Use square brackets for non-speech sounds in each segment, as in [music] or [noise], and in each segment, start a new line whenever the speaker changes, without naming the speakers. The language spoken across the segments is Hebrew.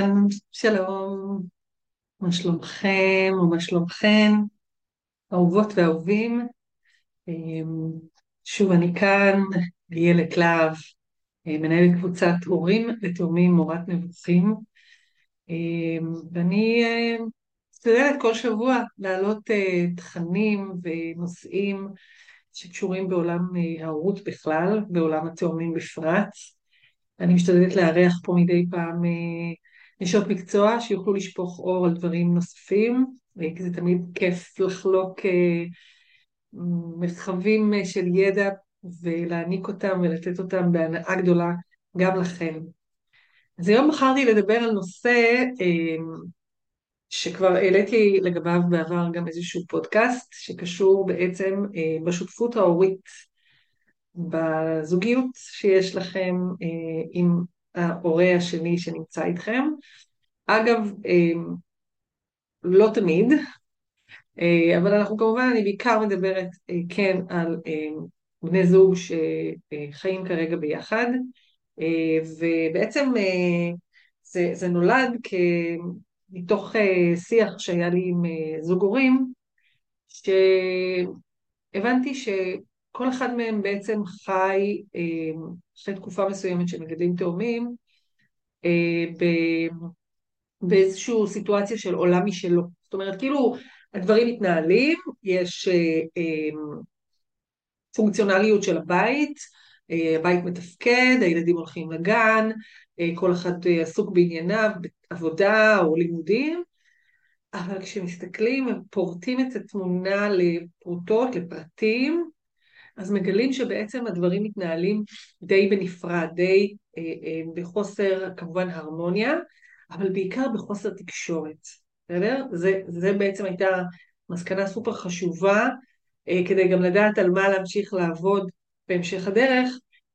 אהלן, שלום, מה שלומכם ומה שלומכן, אהובות ואהובים. אמ, שוב אני כאן, איילת להב, אה, מנהלת קבוצת הורים לתאומים מורת נבוכים, אמ, ואני אה, משתדלת כל שבוע להעלות אה, תכנים ונושאים שקשורים בעולם ההורות בכלל, בעולם התאומים בפרט. אני משתדלת לארח פה מדי פעם נשות מקצוע שיוכלו לשפוך אור על דברים נוספים, כי זה תמיד כיף לחלוק אה, מרחבים של ידע ולהעניק אותם ולתת אותם בהנאה גדולה גם לכם. אז היום בחרתי לדבר על נושא אה, שכבר העליתי לגביו בעבר גם איזשהו פודקאסט שקשור בעצם אה, בשותפות ההורית, בזוגיות שיש לכם עם ההורה השני שנמצא איתכם. אגב, אה, לא תמיד, אה, אבל אנחנו כמובן, אני בעיקר מדברת אה, כן על בני זוג שחיים כרגע ביחד, ובעצם זה, זה נולד מתוך שיח שהיה לי עם זוג הורים, שהבנתי שכל אחד מהם בעצם חי אחרי תקופה מסוימת של מגדלים תאומים, באיזושהי סיטואציה של עולם משלו. זאת אומרת, כאילו הדברים מתנהלים, יש אה, אה, פונקציונליות של הבית, אה, הבית מתפקד, הילדים הולכים לגן, אה, כל אחד אה, עסוק בענייניו, בעבודה או לימודים, אבל כשמסתכלים ופורטים את התמונה לפרוטות, לפרטים, אז מגלים שבעצם הדברים מתנהלים די בנפרד, די אה, אה, בחוסר כמובן הרמוניה, אבל בעיקר בחוסר תקשורת, בסדר? זה, זה בעצם הייתה מסקנה סופר חשובה, אה, כדי גם לדעת על מה להמשיך לעבוד בהמשך הדרך,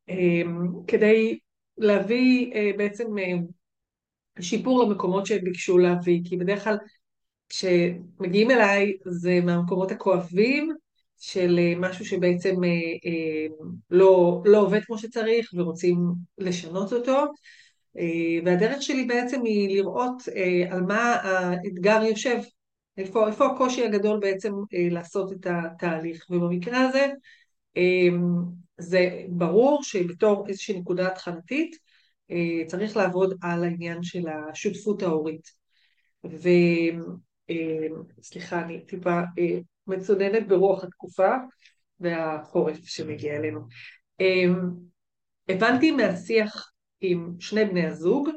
אה, כדי להביא אה, בעצם אה, שיפור למקומות שהם ביקשו להביא, כי בדרך כלל כשמגיעים אליי זה מהמקומות הכואבים, של אה, משהו שבעצם אה, אה, לא, לא עובד כמו שצריך ורוצים לשנות אותו, והדרך שלי בעצם היא לראות על מה האתגר יושב, איפה, איפה הקושי הגדול בעצם לעשות את התהליך, ובמקרה הזה זה ברור שבתור איזושהי נקודה התחלתית צריך לעבוד על העניין של השותפות ההורית. וסליחה, אני טיפה מצוננת ברוח התקופה והחורף שמגיע אלינו. הבנתי מהשיח עם שני בני הזוג,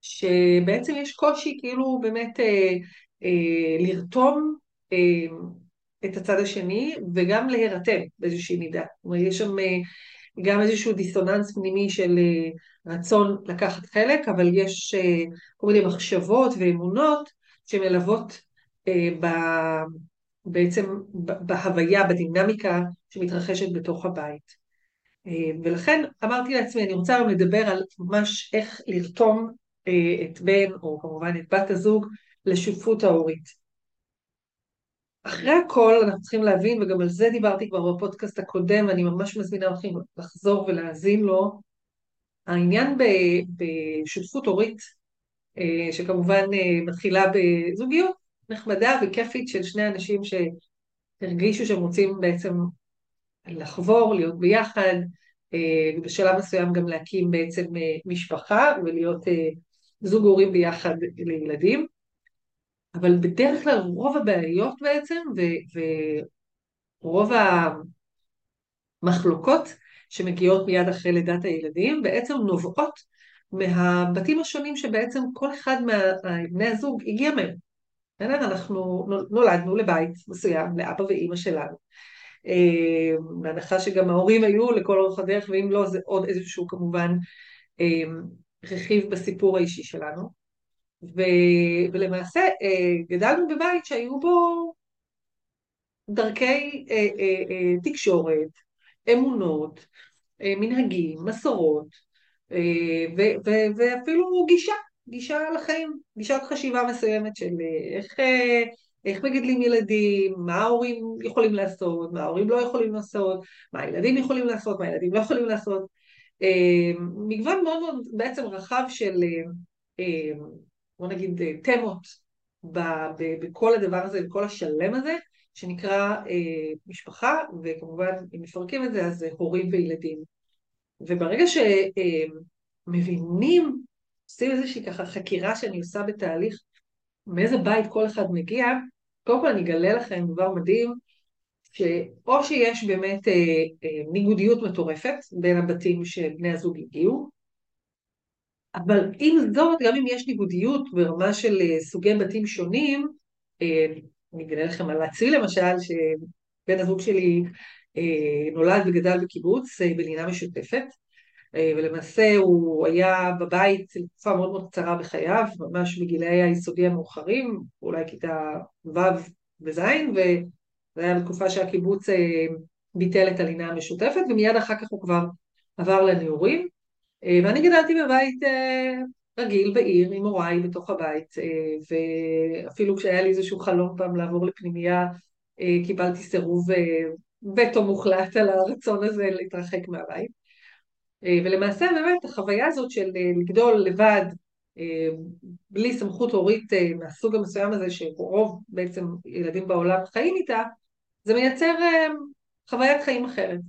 שבעצם יש קושי כאילו באמת אה, אה, לרתום אה, את הצד השני וגם להירתם באיזושהי מידה. זאת אומרת, יש שם אה, גם איזשהו דיסוננס פנימי של אה, רצון לקחת חלק, אבל יש אה, כל מיני מחשבות ואמונות שמלוות אה, ב, בעצם בהוויה, בדינמיקה שמתרחשת בתוך הבית. אה, ולכן אמרתי לעצמי, אני רוצה היום לדבר על ממש איך לרתום אה, את בן, או כמובן את בת הזוג, לשותפות ההורית. אחרי הכל אנחנו צריכים להבין, וגם על זה דיברתי כבר בפודקאסט הקודם, ואני ממש מזמינה אתכם לחזור ולהאזין לו, העניין בשותפות הורית, אה, שכמובן מתחילה בזוגיות נחמדה וכיפית של שני אנשים שהרגישו שהם רוצים בעצם לחבור, להיות ביחד, אה, ובשלב מסוים גם להקים בעצם אה, משפחה ולהיות אה, זוג הורים ביחד לילדים. אבל בדרך כלל רוב הבעיות בעצם ורוב המחלוקות שמגיעות מיד אחרי לידת הילדים בעצם נובעות מהבתים השונים שבעצם כל אחד מבני הזוג הגיע מהם. אנחנו נולדנו לבית מסוים, לאבא ואימא שלנו. אה, בהנחה שגם ההורים היו לכל אורך הדרך, ואם לא זה עוד איזשהו כמובן אה, רכיב בסיפור האישי שלנו. ו, ולמעשה אה, גדלנו בבית שהיו בו דרכי תקשורת, אמונות, מנהגים, מסורות, ו, ו, ואפילו גישה, גישה לחיים, גישת חשיבה מסוימת של איך איך מגדלים ילדים, מה ההורים יכולים לעשות, מה ההורים לא יכולים לעשות, מה הילדים יכולים לעשות, מה הילדים לא יכולים לעשות. אה, מגוון מאוד מאוד בעצם רחב של אה, בוא נגיד, תמות בכל הדבר הזה, בכל השלם הזה, שנקרא אה, משפחה, וכמובן, אם מפרקים את זה, אז הורים וילדים. וברגע שמבינים, אה, עושים איזושהי ככה חקירה שאני עושה בתהליך, מאיזה בית כל אחד מגיע, קודם כל אני אגלה לכם דבר מדהים, שאו שיש באמת אה, אה, ניגודיות מטורפת בין הבתים שבני הזוג הגיעו, אבל עם זאת, גם אם יש ניגודיות ברמה של אה, סוגי בתים שונים, אה, אני אגלה לכם על עצמי למשל, שבן הזוג שלי אה, נולד וגדל בקיבוץ בלינה משותפת, ולמעשה הוא היה בבית לתקופה מאוד מאוד קצרה בחייו, ממש בגילאי היסודי המאוחרים, אולי כיתה ו' וז', וזה היה בתקופה שהקיבוץ ביטל את הלינה המשותפת, ומיד אחר כך הוא כבר עבר לנעורים. אה, ואני גדלתי בבית אה, רגיל בעיר עם הוריי בתוך הבית, אה, ואפילו כשהיה לי איזשהו חלום פעם לעבור לפנימייה, קיבלתי סירוב וטו מוחלט על הרצון הזה להתרחק מהבית. ולמעשה באמת החוויה הזאת של לגדול לבד, בלי סמכות הורית מהסוג המסוים הזה שרוב בעצם ילדים בעולם חיים איתה, זה מייצר חוויית חיים אחרת,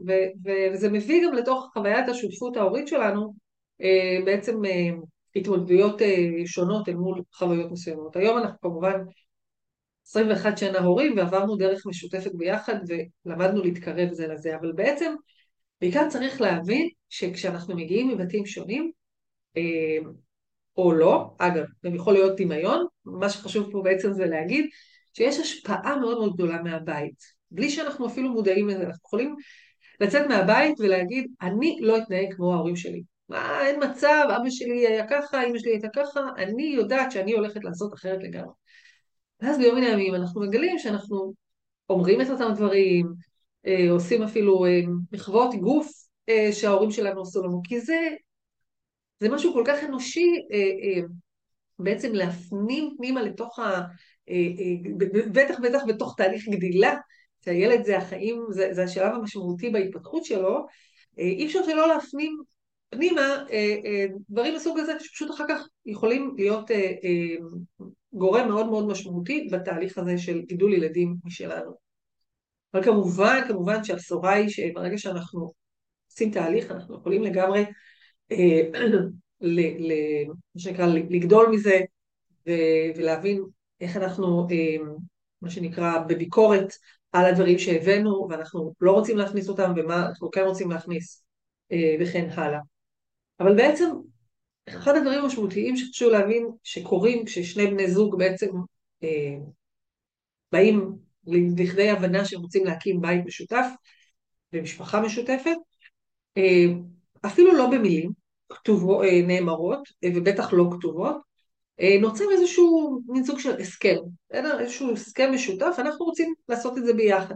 וזה מביא גם לתוך חוויית השותפות ההורית שלנו אה, בעצם אה, התמודדויות אה, שונות אל מול חוויות מסוימות. היום אנחנו כמובן 21 שנה הורים ועברנו דרך משותפת ביחד ולמדנו להתקרב זה לזה, אבל בעצם בעיקר צריך להבין שכשאנחנו מגיעים מבתים שונים, או לא, אגב, גם יכול להיות דמיון, מה שחשוב פה בעצם זה להגיד שיש השפעה מאוד מאוד גדולה מהבית, בלי שאנחנו אפילו מודעים לזה, אנחנו יכולים לצאת מהבית ולהגיד, אני לא אתנהג כמו ההורים שלי. מה, אין מצב, אבא שלי היה ככה, אמא שלי הייתה ככה, אני יודעת שאני הולכת לעשות אחרת לגמרי. ואז ביום מן הימים אנחנו מגלים שאנחנו אומרים את אותם דברים, אה, עושים אפילו אה, מחוות גוף אה, שההורים שלנו עשו לנו, כי זה, זה משהו כל כך אנושי בעצם להפנים פנימה לתוך ה... בטח בטח בתוך תהליך גדילה, שהילד זה החיים, זה, זה השלב המשמעותי בהתפתחות שלו, אי אפשר שלא להפנים פנימה אה, אה, דברים מסוג הזה שפשוט אחר כך יכולים להיות אה, גורם מאוד מאוד משמעותי בתהליך הזה של גידול ילדים משלנו. אבל כמובן, כמובן שהבשורה היא שברגע שאנחנו עושים תהליך אנחנו יכולים לגמרי ל, מה שנקרא לגדול מזה ולהבין איך אנחנו מה שנקרא בביקורת על הדברים שהבאנו ואנחנו לא רוצים להכניס אותם ומה אנחנו כן רוצים להכניס וכן הלאה. אבל בעצם אחד הדברים המשמעותיים שחשוב להבין שקורים כששני בני זוג בעצם אה, באים לכדי הבנה שהם רוצים להקים בית משותף ומשפחה משותפת, אה, אפילו לא במילים כתובו, אה, נאמרות אה, ובטח לא כתובות, נוצר איזשהו מין סוג של הסכם, איזשהו הסכם משותף, אנחנו רוצים לעשות את זה ביחד.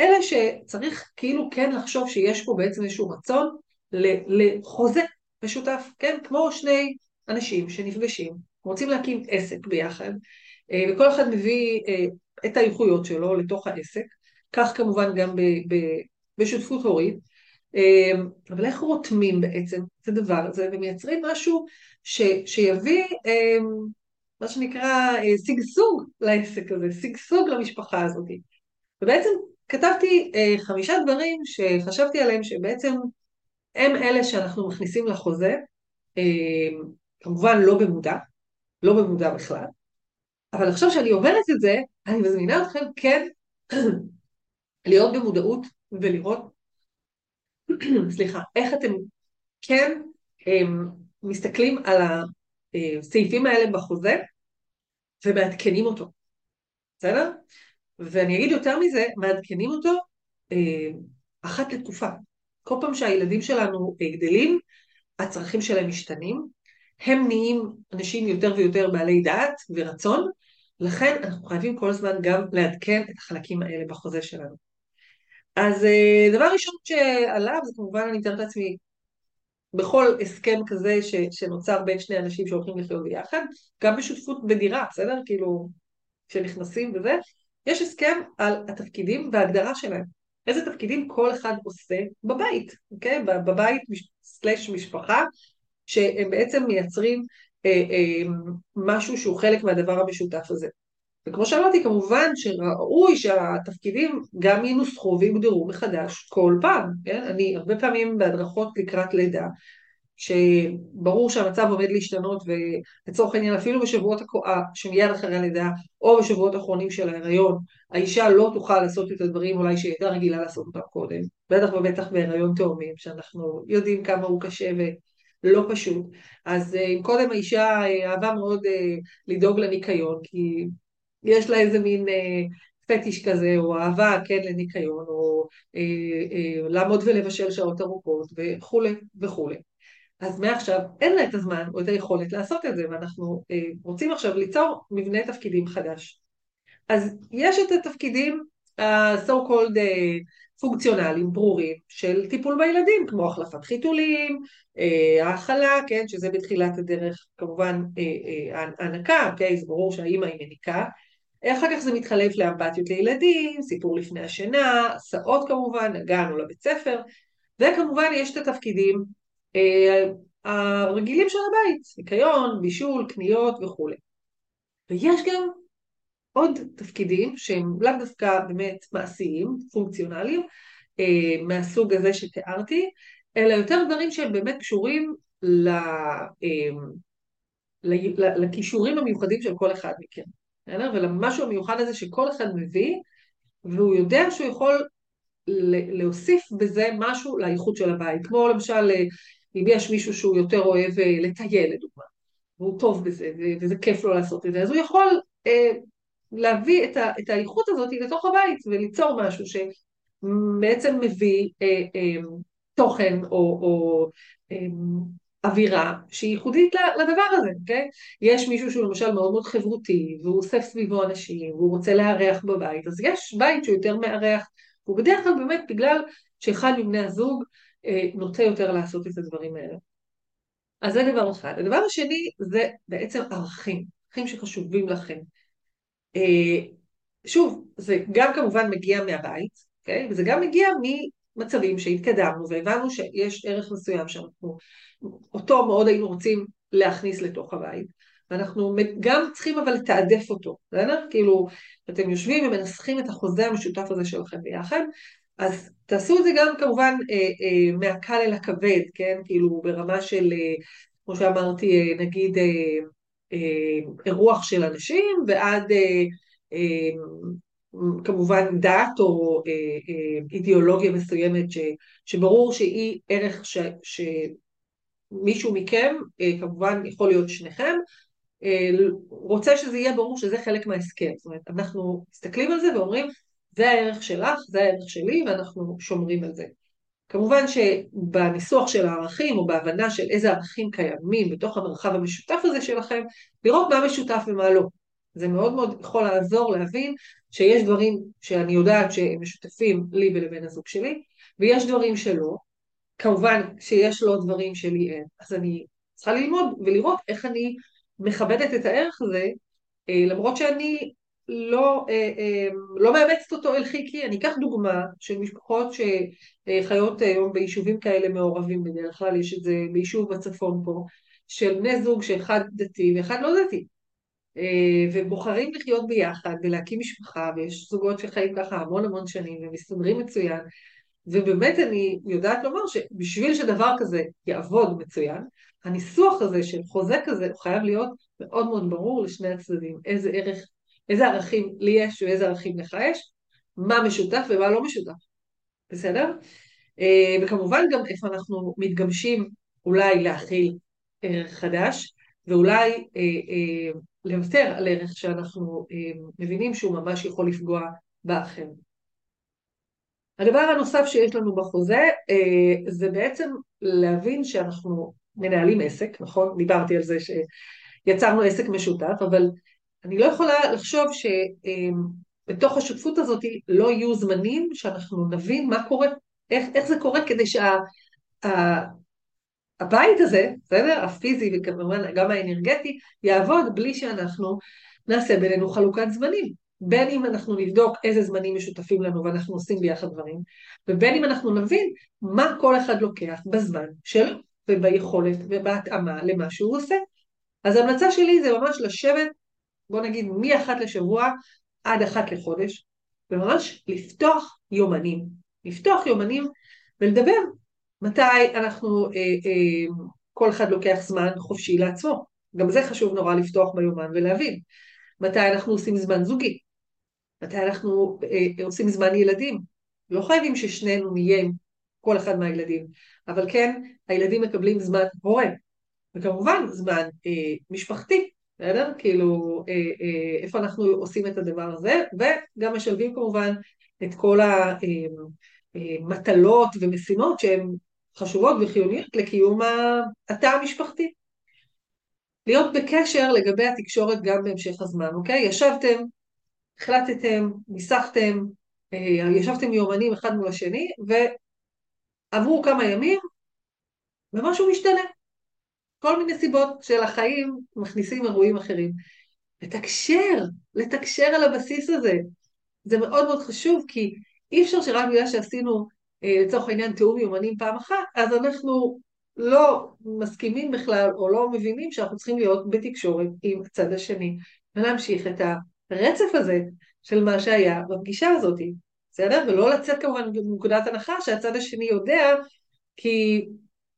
אלא שצריך כאילו כן לחשוב שיש פה בעצם איזשהו רצון לחוזה משותף, כן? כמו שני אנשים שנפגשים, רוצים להקים עסק ביחד, וכל אחד מביא את האיכויות שלו לתוך העסק, כך כמובן גם בשותפות הורית, אה, אבל איך רותמים בעצם את הדבר הזה? ומייצרים משהו ש, שיביא מה שנקרא שגשוג לעסק הזה, שגשוג למשפחה הזאת. ובעצם כתבתי חמישה דברים שחשבתי עליהם שבעצם הם אלה שאנחנו מכניסים לחוזה, אה, כמובן לא במודע, לא במודע בכלל, אבל עכשיו שאני אומרת את זה, אני מזמינה אתכם כן [clears throat] להיות במודעות ולראות, [clears throat] סליחה, איך אתם כן הם, מסתכלים על הסעיפים האלה בחוזה ומעדכנים אותו, בסדר? ואני אגיד יותר מזה, מעדכנים אותו אה, אחת לתקופה. כל פעם שהילדים שלנו גדלים, הצרכים שלהם משתנים, הם נהיים אנשים יותר ויותר בעלי דעת ורצון, לכן אנחנו חייבים כל הזמן גם לעדכן את החלקים האלה בחוזה שלנו. אז אה, דבר ראשון שעליו זה כמובן אני מתארת לעצמי בכל הסכם כזה ש, שנוצר בין שני אנשים שהולכים לחיות ביחד, גם בשותפות בדירה, בסדר? כאילו, כשנכנסים וזה, יש הסכם על התפקידים וההגדרה שלהם. איזה תפקידים כל אחד עושה בבית, אוקיי? בבית סלש משפחה, שהם בעצם מייצרים אה, אה, משהו שהוא חלק מהדבר המשותף הזה. וכמו שאמרתי, כמובן שראוי שהתפקידים גם ינוסחו ויוגדרו מחדש כל פעם, כן? אני הרבה פעמים בהדרכות לקראת לידה, שברור שהמצב עומד להשתנות ולצורך העניין אפילו בשבועות הקואה שמיד אחרי הלידה או בשבועות האחרונים של ההיריון האישה לא תוכל לעשות את הדברים אולי שהיא הייתה רגילה לעשות אותם קודם בטח ובטח בהיריון תאומים שאנחנו יודעים כמה הוא קשה ולא פשוט אז אה, אם קודם האישה אה, אהבה מאוד אה, לדאוג לניקיון כי יש לה איזה מין פטיש כזה, או אהבה, כן, לניקיון, או אה, אה, לעמוד ולבשל שעות ארוכות, וכולי וכולי. אז מעכשיו אין לה את הזמן או את היכולת לעשות את זה, ואנחנו אה, רוצים עכשיו ליצור מבנה תפקידים חדש. אז יש את התפקידים ה-so called אה, פונקציונליים ברורים של טיפול בילדים, כמו החלפת חיתולים, אה, האכלה, כן, שזה בתחילת הדרך כמובן אה, אה, הנקה, אוקיי, זה ברור שהאימא היא מניקה, אחר כך זה מתחלף לאמבטיות לילדים, סיפור לפני השינה, הסעות כמובן, הגן או לבית ספר, וכמובן יש את התפקידים אה, הרגילים של הבית, ניקיון, בישול, קניות וכולי. ויש גם עוד תפקידים שהם לאו דווקא באמת מעשיים, פונקציונליים, אה, מהסוג הזה שתיארתי, אלא יותר דברים שהם באמת קשורים ל... לכישורים המיוחדים של כל אחד מכם. ולמשהו המיוחד הזה שכל אחד מביא, והוא יודע שהוא יכול להוסיף בזה משהו לאיכות של הבית. כמו למשל, אם יש מישהו שהוא יותר אוהב אה, לטייל לדוגמה, והוא טוב בזה, וזה כיף לו לעשות את זה, אז הוא יכול אה, להביא את, ה, את האיכות הזאת לתוך הבית וליצור משהו שבעצם מביא אה, אה, תוכן או, או אה, אווירה שהיא ייחודית לדבר הזה, אוקיי? יש מישהו שהוא למשל מאוד מאוד חברותי, והוא אוסף סביבו אנשים, והוא רוצה לארח בבית, אז יש בית שהוא יותר מארח, הוא בדרך כלל באמת בגלל שאחד מבני הזוג אה, נוטה יותר לעשות את הדברים האלה. אז זה דבר אחד. הדבר השני זה בעצם ערכים, ערכים שחשובים לכם. אה, שוב, זה גם כמובן מגיע מהבית, אוקיי? וזה גם מגיע מצבים שהתקדמנו והבנו שיש ערך מסוים שאנחנו, אותו מאוד היינו רוצים להכניס לתוך הבית, ואנחנו גם צריכים אבל לתעדף אותו, בסדר? כאילו, אתם יושבים ומנסחים את החוזה המשותף הזה שלכם ביחד, אז תעשו את זה גם כמובן אה, אה, מהקל אל הכבד, כן? כאילו ברמה של, אה, כמו שאמרתי, אה, נגיד אה, אירוח של אנשים ועד אה, אה, כמובן דת או אה, אה, אידיאולוגיה מסוימת ש, שברור שהיא ערך ש, שמישהו מכם, אה, כמובן יכול להיות שניכם, רוצה שזה יהיה ברור שזה חלק מההסכם. זאת אומרת, אנחנו מסתכלים על זה ואומרים, זה הערך שלך, זה הערך שלי, ואנחנו שומרים על זה. כמובן שבניסוח של הערכים או בהבנה של איזה ערכים קיימים בתוך המרחב המשותף הזה שלכם, לראות מה משותף ומה לא. זה מאוד מאוד יכול לעזור להבין שיש דברים שאני יודעת שהם משותפים לי ולבן הזוג שלי, ויש דברים שלא. כמובן שיש לו דברים שלי אין, אז אני צריכה ללמוד ולראות איך אני מכבדת את הערך הזה, אה, למרות שאני לא, אה, אה, לא מאמצת אותו אל חיקי. אני אקח דוגמה של משפחות שחיות היום ביישובים כאלה מעורבים, בדרך כלל יש את זה ביישוב בצפון פה, של בני זוג שאחד דתי ואחד לא דתי. אה, ובוחרים לחיות ביחד ולהקים משפחה, ויש זוגות שחיים ככה המון המון שנים ומסתדרים מצוין, ובאמת אני יודעת לומר שבשביל שדבר כזה יעבוד מצוין, הניסוח הזה של חוזה כזה הוא חייב להיות מאוד מאוד ברור לשני הצדדים, איזה ערך, איזה ערכים לי יש ואיזה ערכים לך יש, מה משותף ומה לא משותף, בסדר? אה, וכמובן גם איפה אנחנו מתגמשים אולי להכיל ערך חדש, ואולי אה, אה, לוותר על ערך שאנחנו אה, מבינים שהוא ממש יכול לפגוע באחר. הדבר הנוסף שיש לנו בחוזה אה, זה בעצם להבין שאנחנו מנהלים עסק, נכון? דיברתי על זה שיצרנו עסק משותף, אבל אני לא יכולה לחשוב שבתוך אה, השותפות הזאת לא יהיו זמנים שאנחנו נבין מה קורה, איך, איך זה קורה כדי שה... הבית הזה, בסדר? הפיזי וכמובן גם האנרגטי, יעבוד בלי שאנחנו נעשה בינינו חלוקת זמנים. בין אם אנחנו נבדוק איזה זמנים משותפים לנו ואנחנו עושים ביחד דברים, ובין אם אנחנו נבין מה כל אחד לוקח בזמן שלו וביכולת ובהתאמה למה שהוא עושה. אז ההמלצה שלי זה ממש לשבת, בוא נגיד מאחת לשבוע עד אחת לחודש, וממש לפתוח יומנים. לפתוח יומנים ולדבר מתי אנחנו, אה, אה, כל אחד לוקח זמן חופשי לעצמו. גם זה חשוב נורא לפתוח ביומן ולהבין. מתי אנחנו עושים זמן זוגי, מתי אנחנו אה, עושים זמן ילדים. לא חייבים ששנינו נהיה עם כל אחד מהילדים, אבל כן, הילדים מקבלים זמן הורה, וכמובן זמן אה, משפחתי, בסדר? כאילו, אה, אה, איפה אנחנו עושים את הדבר הזה, וגם משלבים כמובן את כל המטלות אה, ומשימות שהן חשובות וחיוניות לקיום התא המשפחתי. להיות בקשר לגבי התקשורת גם בהמשך הזמן, אוקיי? ישבתם, החלטתם, ניסחתם, ישבתם יומנים אחד מול השני, ועברו כמה ימים, ומשהו משתנה. כל מיני סיבות של החיים מכניסים אירועים אחרים. לתקשר, לתקשר על הבסיס הזה. זה מאוד מאוד חשוב, כי אי אפשר שרק בגלל שעשינו אה, לצורך העניין תיאום יומנים פעם אחת, אז אנחנו לא מסכימים בכלל או לא מבינים שאנחנו צריכים להיות בתקשורת עם הצד השני ולהמשיך את הרצף הזה של מה שהיה בפגישה הזאת, בסדר? ולא לצאת כמובן מנקודת הנחה שהצד השני יודע כי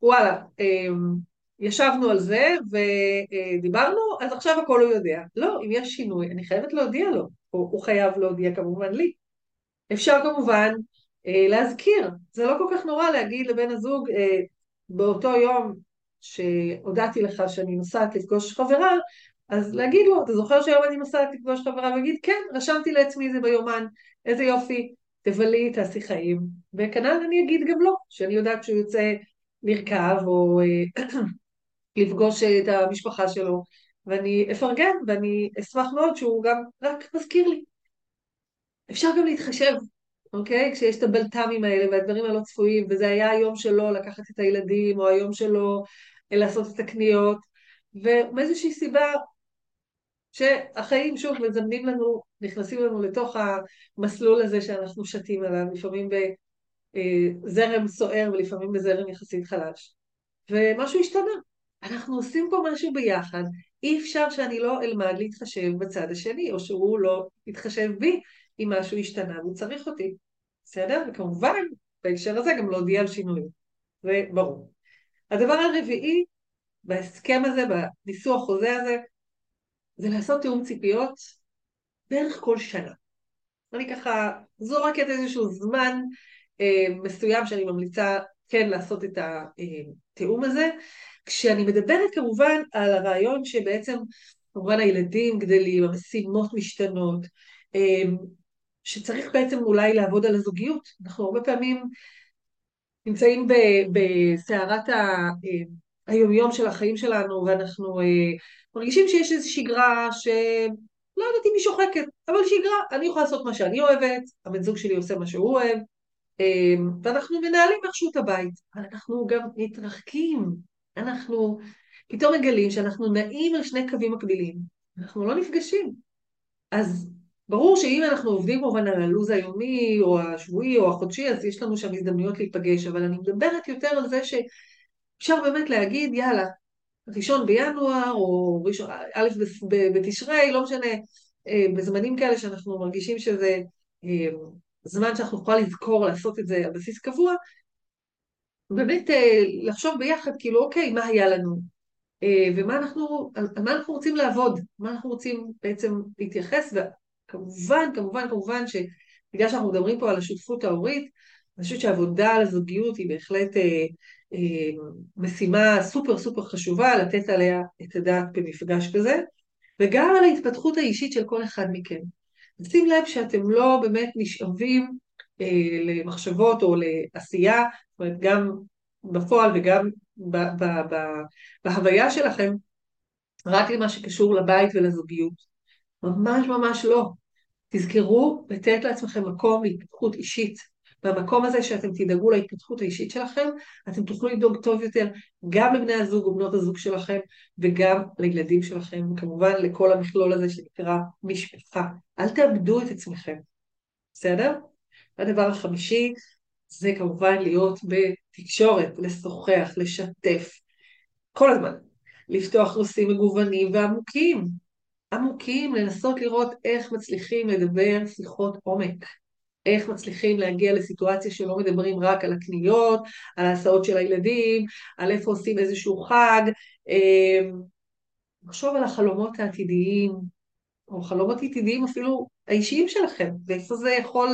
וואלה, אמ, ישבנו על זה ודיברנו, אז עכשיו הכל הוא יודע. לא, אם יש שינוי, אני חייבת להודיע לו, או הוא חייב להודיע כמובן לי. אפשר כמובן אה, להזכיר, זה לא כל כך נורא להגיד לבן הזוג, אה, באותו יום שהודעתי לך שאני נוסעת לפגוש חברה, אז להגיד לו, אתה זוכר שהיום אני נוסעת לפגוש חברה? ויגיד, כן, רשמתי לעצמי את זה ביומן, איזה יופי, תבלי, תעשי חיים. וכנ"ל אני אגיד גם לו, שאני יודעת שהוא יוצא לרכב או אה, לפגוש את המשפחה שלו, ואני אפרגן, ואני אשמח מאוד שהוא גם רק מזכיר לי. אפשר גם להתחשב, אוקיי? כשיש את הבלת"מים האלה והדברים הלא צפויים, וזה היה היום שלו לקחת את הילדים, או היום שלו לעשות את הקניות, ומאיזושהי סיבה שהחיים שוב מזמנים לנו, נכנסים לנו לתוך המסלול הזה שאנחנו שתים עליו, לפעמים בזרם סוער ולפעמים בזרם יחסית חלש. ומשהו השתנה. אנחנו עושים פה משהו ביחד, אי אפשר שאני לא אלמד להתחשב בצד השני, או שהוא לא יתחשב בי אם משהו השתנה והוא צריך אותי. בסדר? וכמובן, בהקשר הזה גם להודיע על שינויים. זה ברור. הדבר הרביעי, בהסכם הזה, בניסוח חוזה הזה, זה לעשות תיאום ציפיות בערך כל שנה. אני ככה זורקת איזשהו זמן אה, מסוים שאני ממליצה כן לעשות את התיאום הזה, כשאני מדברת כמובן על הרעיון שבעצם כמובן הילדים גדלים, המשימות משתנות, אה, שצריך בעצם אולי לעבוד על הזוגיות. אנחנו הרבה פעמים נמצאים בסערת היומיום של החיים שלנו, ואנחנו אה, מרגישים שיש איזו שגרה שלא יודעת אם היא שוחקת, אבל שגרה, אני יכולה לעשות מה שאני אוהבת, הבן זוג שלי עושה מה שהוא אוהב, אה, ואנחנו מנהלים איכשהו את הבית, אבל אנחנו גם מתרחקים, אנחנו פתאום מגלים שאנחנו נעים על שני קווים מקבילים, אנחנו לא נפגשים. אז ברור שאם אנחנו עובדים כמובן על הלו"ז היומי או השבועי או החודשי, אז יש לנו שם הזדמנויות להיפגש, אבל אני מדברת יותר על זה שאפשר באמת להגיד, יאללה, ראשון בינואר או ראשון, א' בתשרי, לא משנה, אה, בזמנים כאלה שאנחנו מרגישים שזה אה, זמן שאנחנו נוכל לזכור לעשות את זה על בסיס קבוע, באמת אה, לחשוב ביחד, כאילו, אוקיי, מה היה לנו? ומה אנחנו, על מה אנחנו רוצים לעבוד? מה אנחנו רוצים בעצם להתייחס? כמובן, כמובן, כמובן שבגלל שאנחנו מדברים פה על השותפות ההורית, אני חושבת שהעבודה על הזוגיות היא בהחלט אה, אה, משימה סופר סופר חשובה, לתת עליה את הדעת במפגש כזה, וגם על ההתפתחות האישית של כל אחד מכם. שים לב שאתם לא באמת נשאבים אה, למחשבות או לעשייה, זאת אומרת גם בפועל וגם ב, ב, ב, בהוויה שלכם, רק למה שקשור לבית ולזוגיות. ממש ממש לא. תזכרו לתת לעצמכם מקום להתפתחות אישית. במקום הזה שאתם תדאגו להתפתחות האישית שלכם, אתם תוכלו לדאוג טוב יותר גם לבני הזוג ובנות הזוג שלכם וגם לילדים שלכם, וכמובן לכל המכלול הזה שנקרא משפחה. אל תאבדו את עצמכם, בסדר? הדבר החמישי זה כמובן להיות בתקשורת, לשוחח, לשתף, כל הזמן. לפתוח נושאים מגוונים ועמוקים, עמוקים, לנסות לראות איך מצליחים לדבר שיחות עומק. איך מצליחים להגיע לסיטואציה שלא מדברים רק על הקניות, על ההסעות של הילדים, על איפה עושים איזשהו חג, אמ, לחשוב על החלומות העתידיים, או חלומות עתידיים אפילו האישיים שלכם, ואיפה זה יכול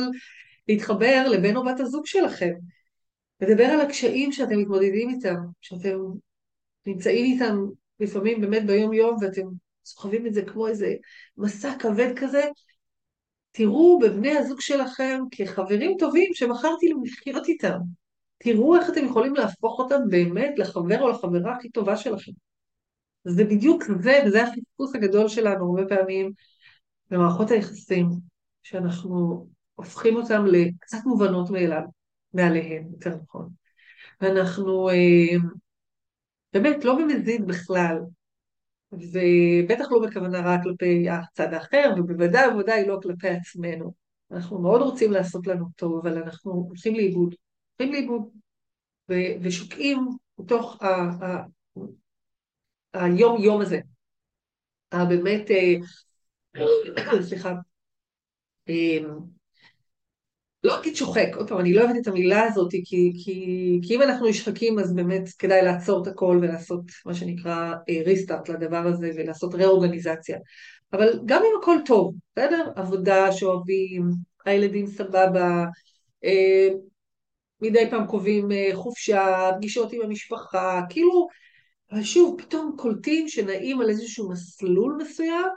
להתחבר לבן או בת הזוג שלכם. לדבר על הקשיים שאתם מתמודדים איתם, שאתם נמצאים איתם לפעמים באמת ביום יום ואתם סוחבים את זה כמו איזה מסע כבד כזה, תראו בבני הזוג שלכם כחברים טובים שבחרתי לחיות איתם. תראו איך אתם יכולים להפוך אותם באמת לחבר או לחברה הכי טובה שלכם. זה בדיוק זה, וזה החיפוש הגדול שלנו הרבה פעמים במערכות היחסים, שאנחנו הופכים אותם לקצת מובנות מאליו, מעליהם, יותר נכון. ואנחנו אה, באמת לא במזיד בכלל ובטח לא בכוונה רק כלפי הצד האחר, ובוודאי ובוודאי לא כלפי עצמנו. אנחנו מאוד רוצים לעשות לנו טוב, אבל אנחנו הולכים לאיבוד. הולכים לאיבוד, ושוקעים בתוך היום-יום הזה. הבאמת, אה, [coughs] סליחה, אה, לא אגיד שוחק, עוד פעם, אני לא אוהבת את המילה הזאת, כי, כי, כי אם אנחנו נשחקים אז באמת כדאי לעצור את הכל ולעשות מה שנקרא ריסטארט אה, לדבר הזה ולעשות ראורגניזציה. אבל גם אם הכל טוב, בסדר? עבודה שאוהבים, הילדים סבבה, אה, מדי פעם קובעים אה, חופשה, פגישות עם המשפחה, כאילו, שוב, פתאום קולטים שנעים על איזשהו מסלול מסוים,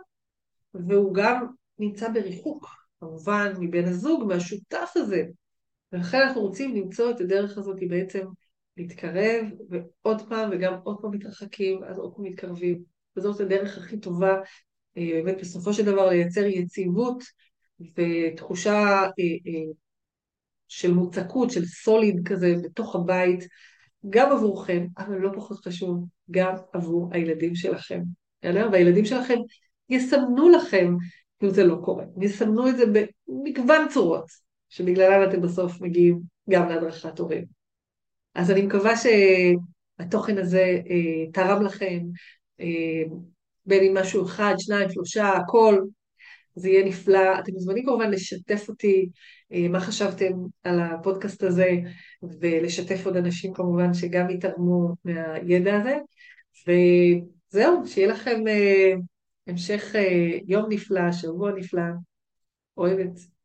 והוא גם נמצא בריחוק. כמובן מבן הזוג, מהשותף הזה. ולכן אנחנו רוצים למצוא את הדרך הזאת בעצם להתקרב, ועוד פעם וגם עוד פעם מתרחקים, אז עוד פעם מתקרבים. וזאת הדרך הכי טובה, אה, באמת בסופו של דבר לייצר יציבות ותחושה אה, אה, של מוצקות, של סוליד כזה בתוך הבית, גם עבורכם, אבל לא פחות חשוב, גם עבור הילדים שלכם. והילדים שלכם יסמנו לכם אם זה לא קורה. ויסמנו את זה במגוון צורות, שבגללן אתם בסוף מגיעים גם להדרכת הורים. אז אני מקווה שהתוכן הזה אה, תרם לכם, אה, בין אם משהו אחד, שניים, שלושה, הכל, זה יהיה נפלא. אתם מוזמנים כמובן לשתף אותי אה, מה חשבתם על הפודקאסט הזה, ולשתף עוד אנשים כמובן שגם יתרמו מהידע הזה. וזהו, שיהיה לכם... המשך אה, יום נפלא, שבוע נפלא, אוהבת.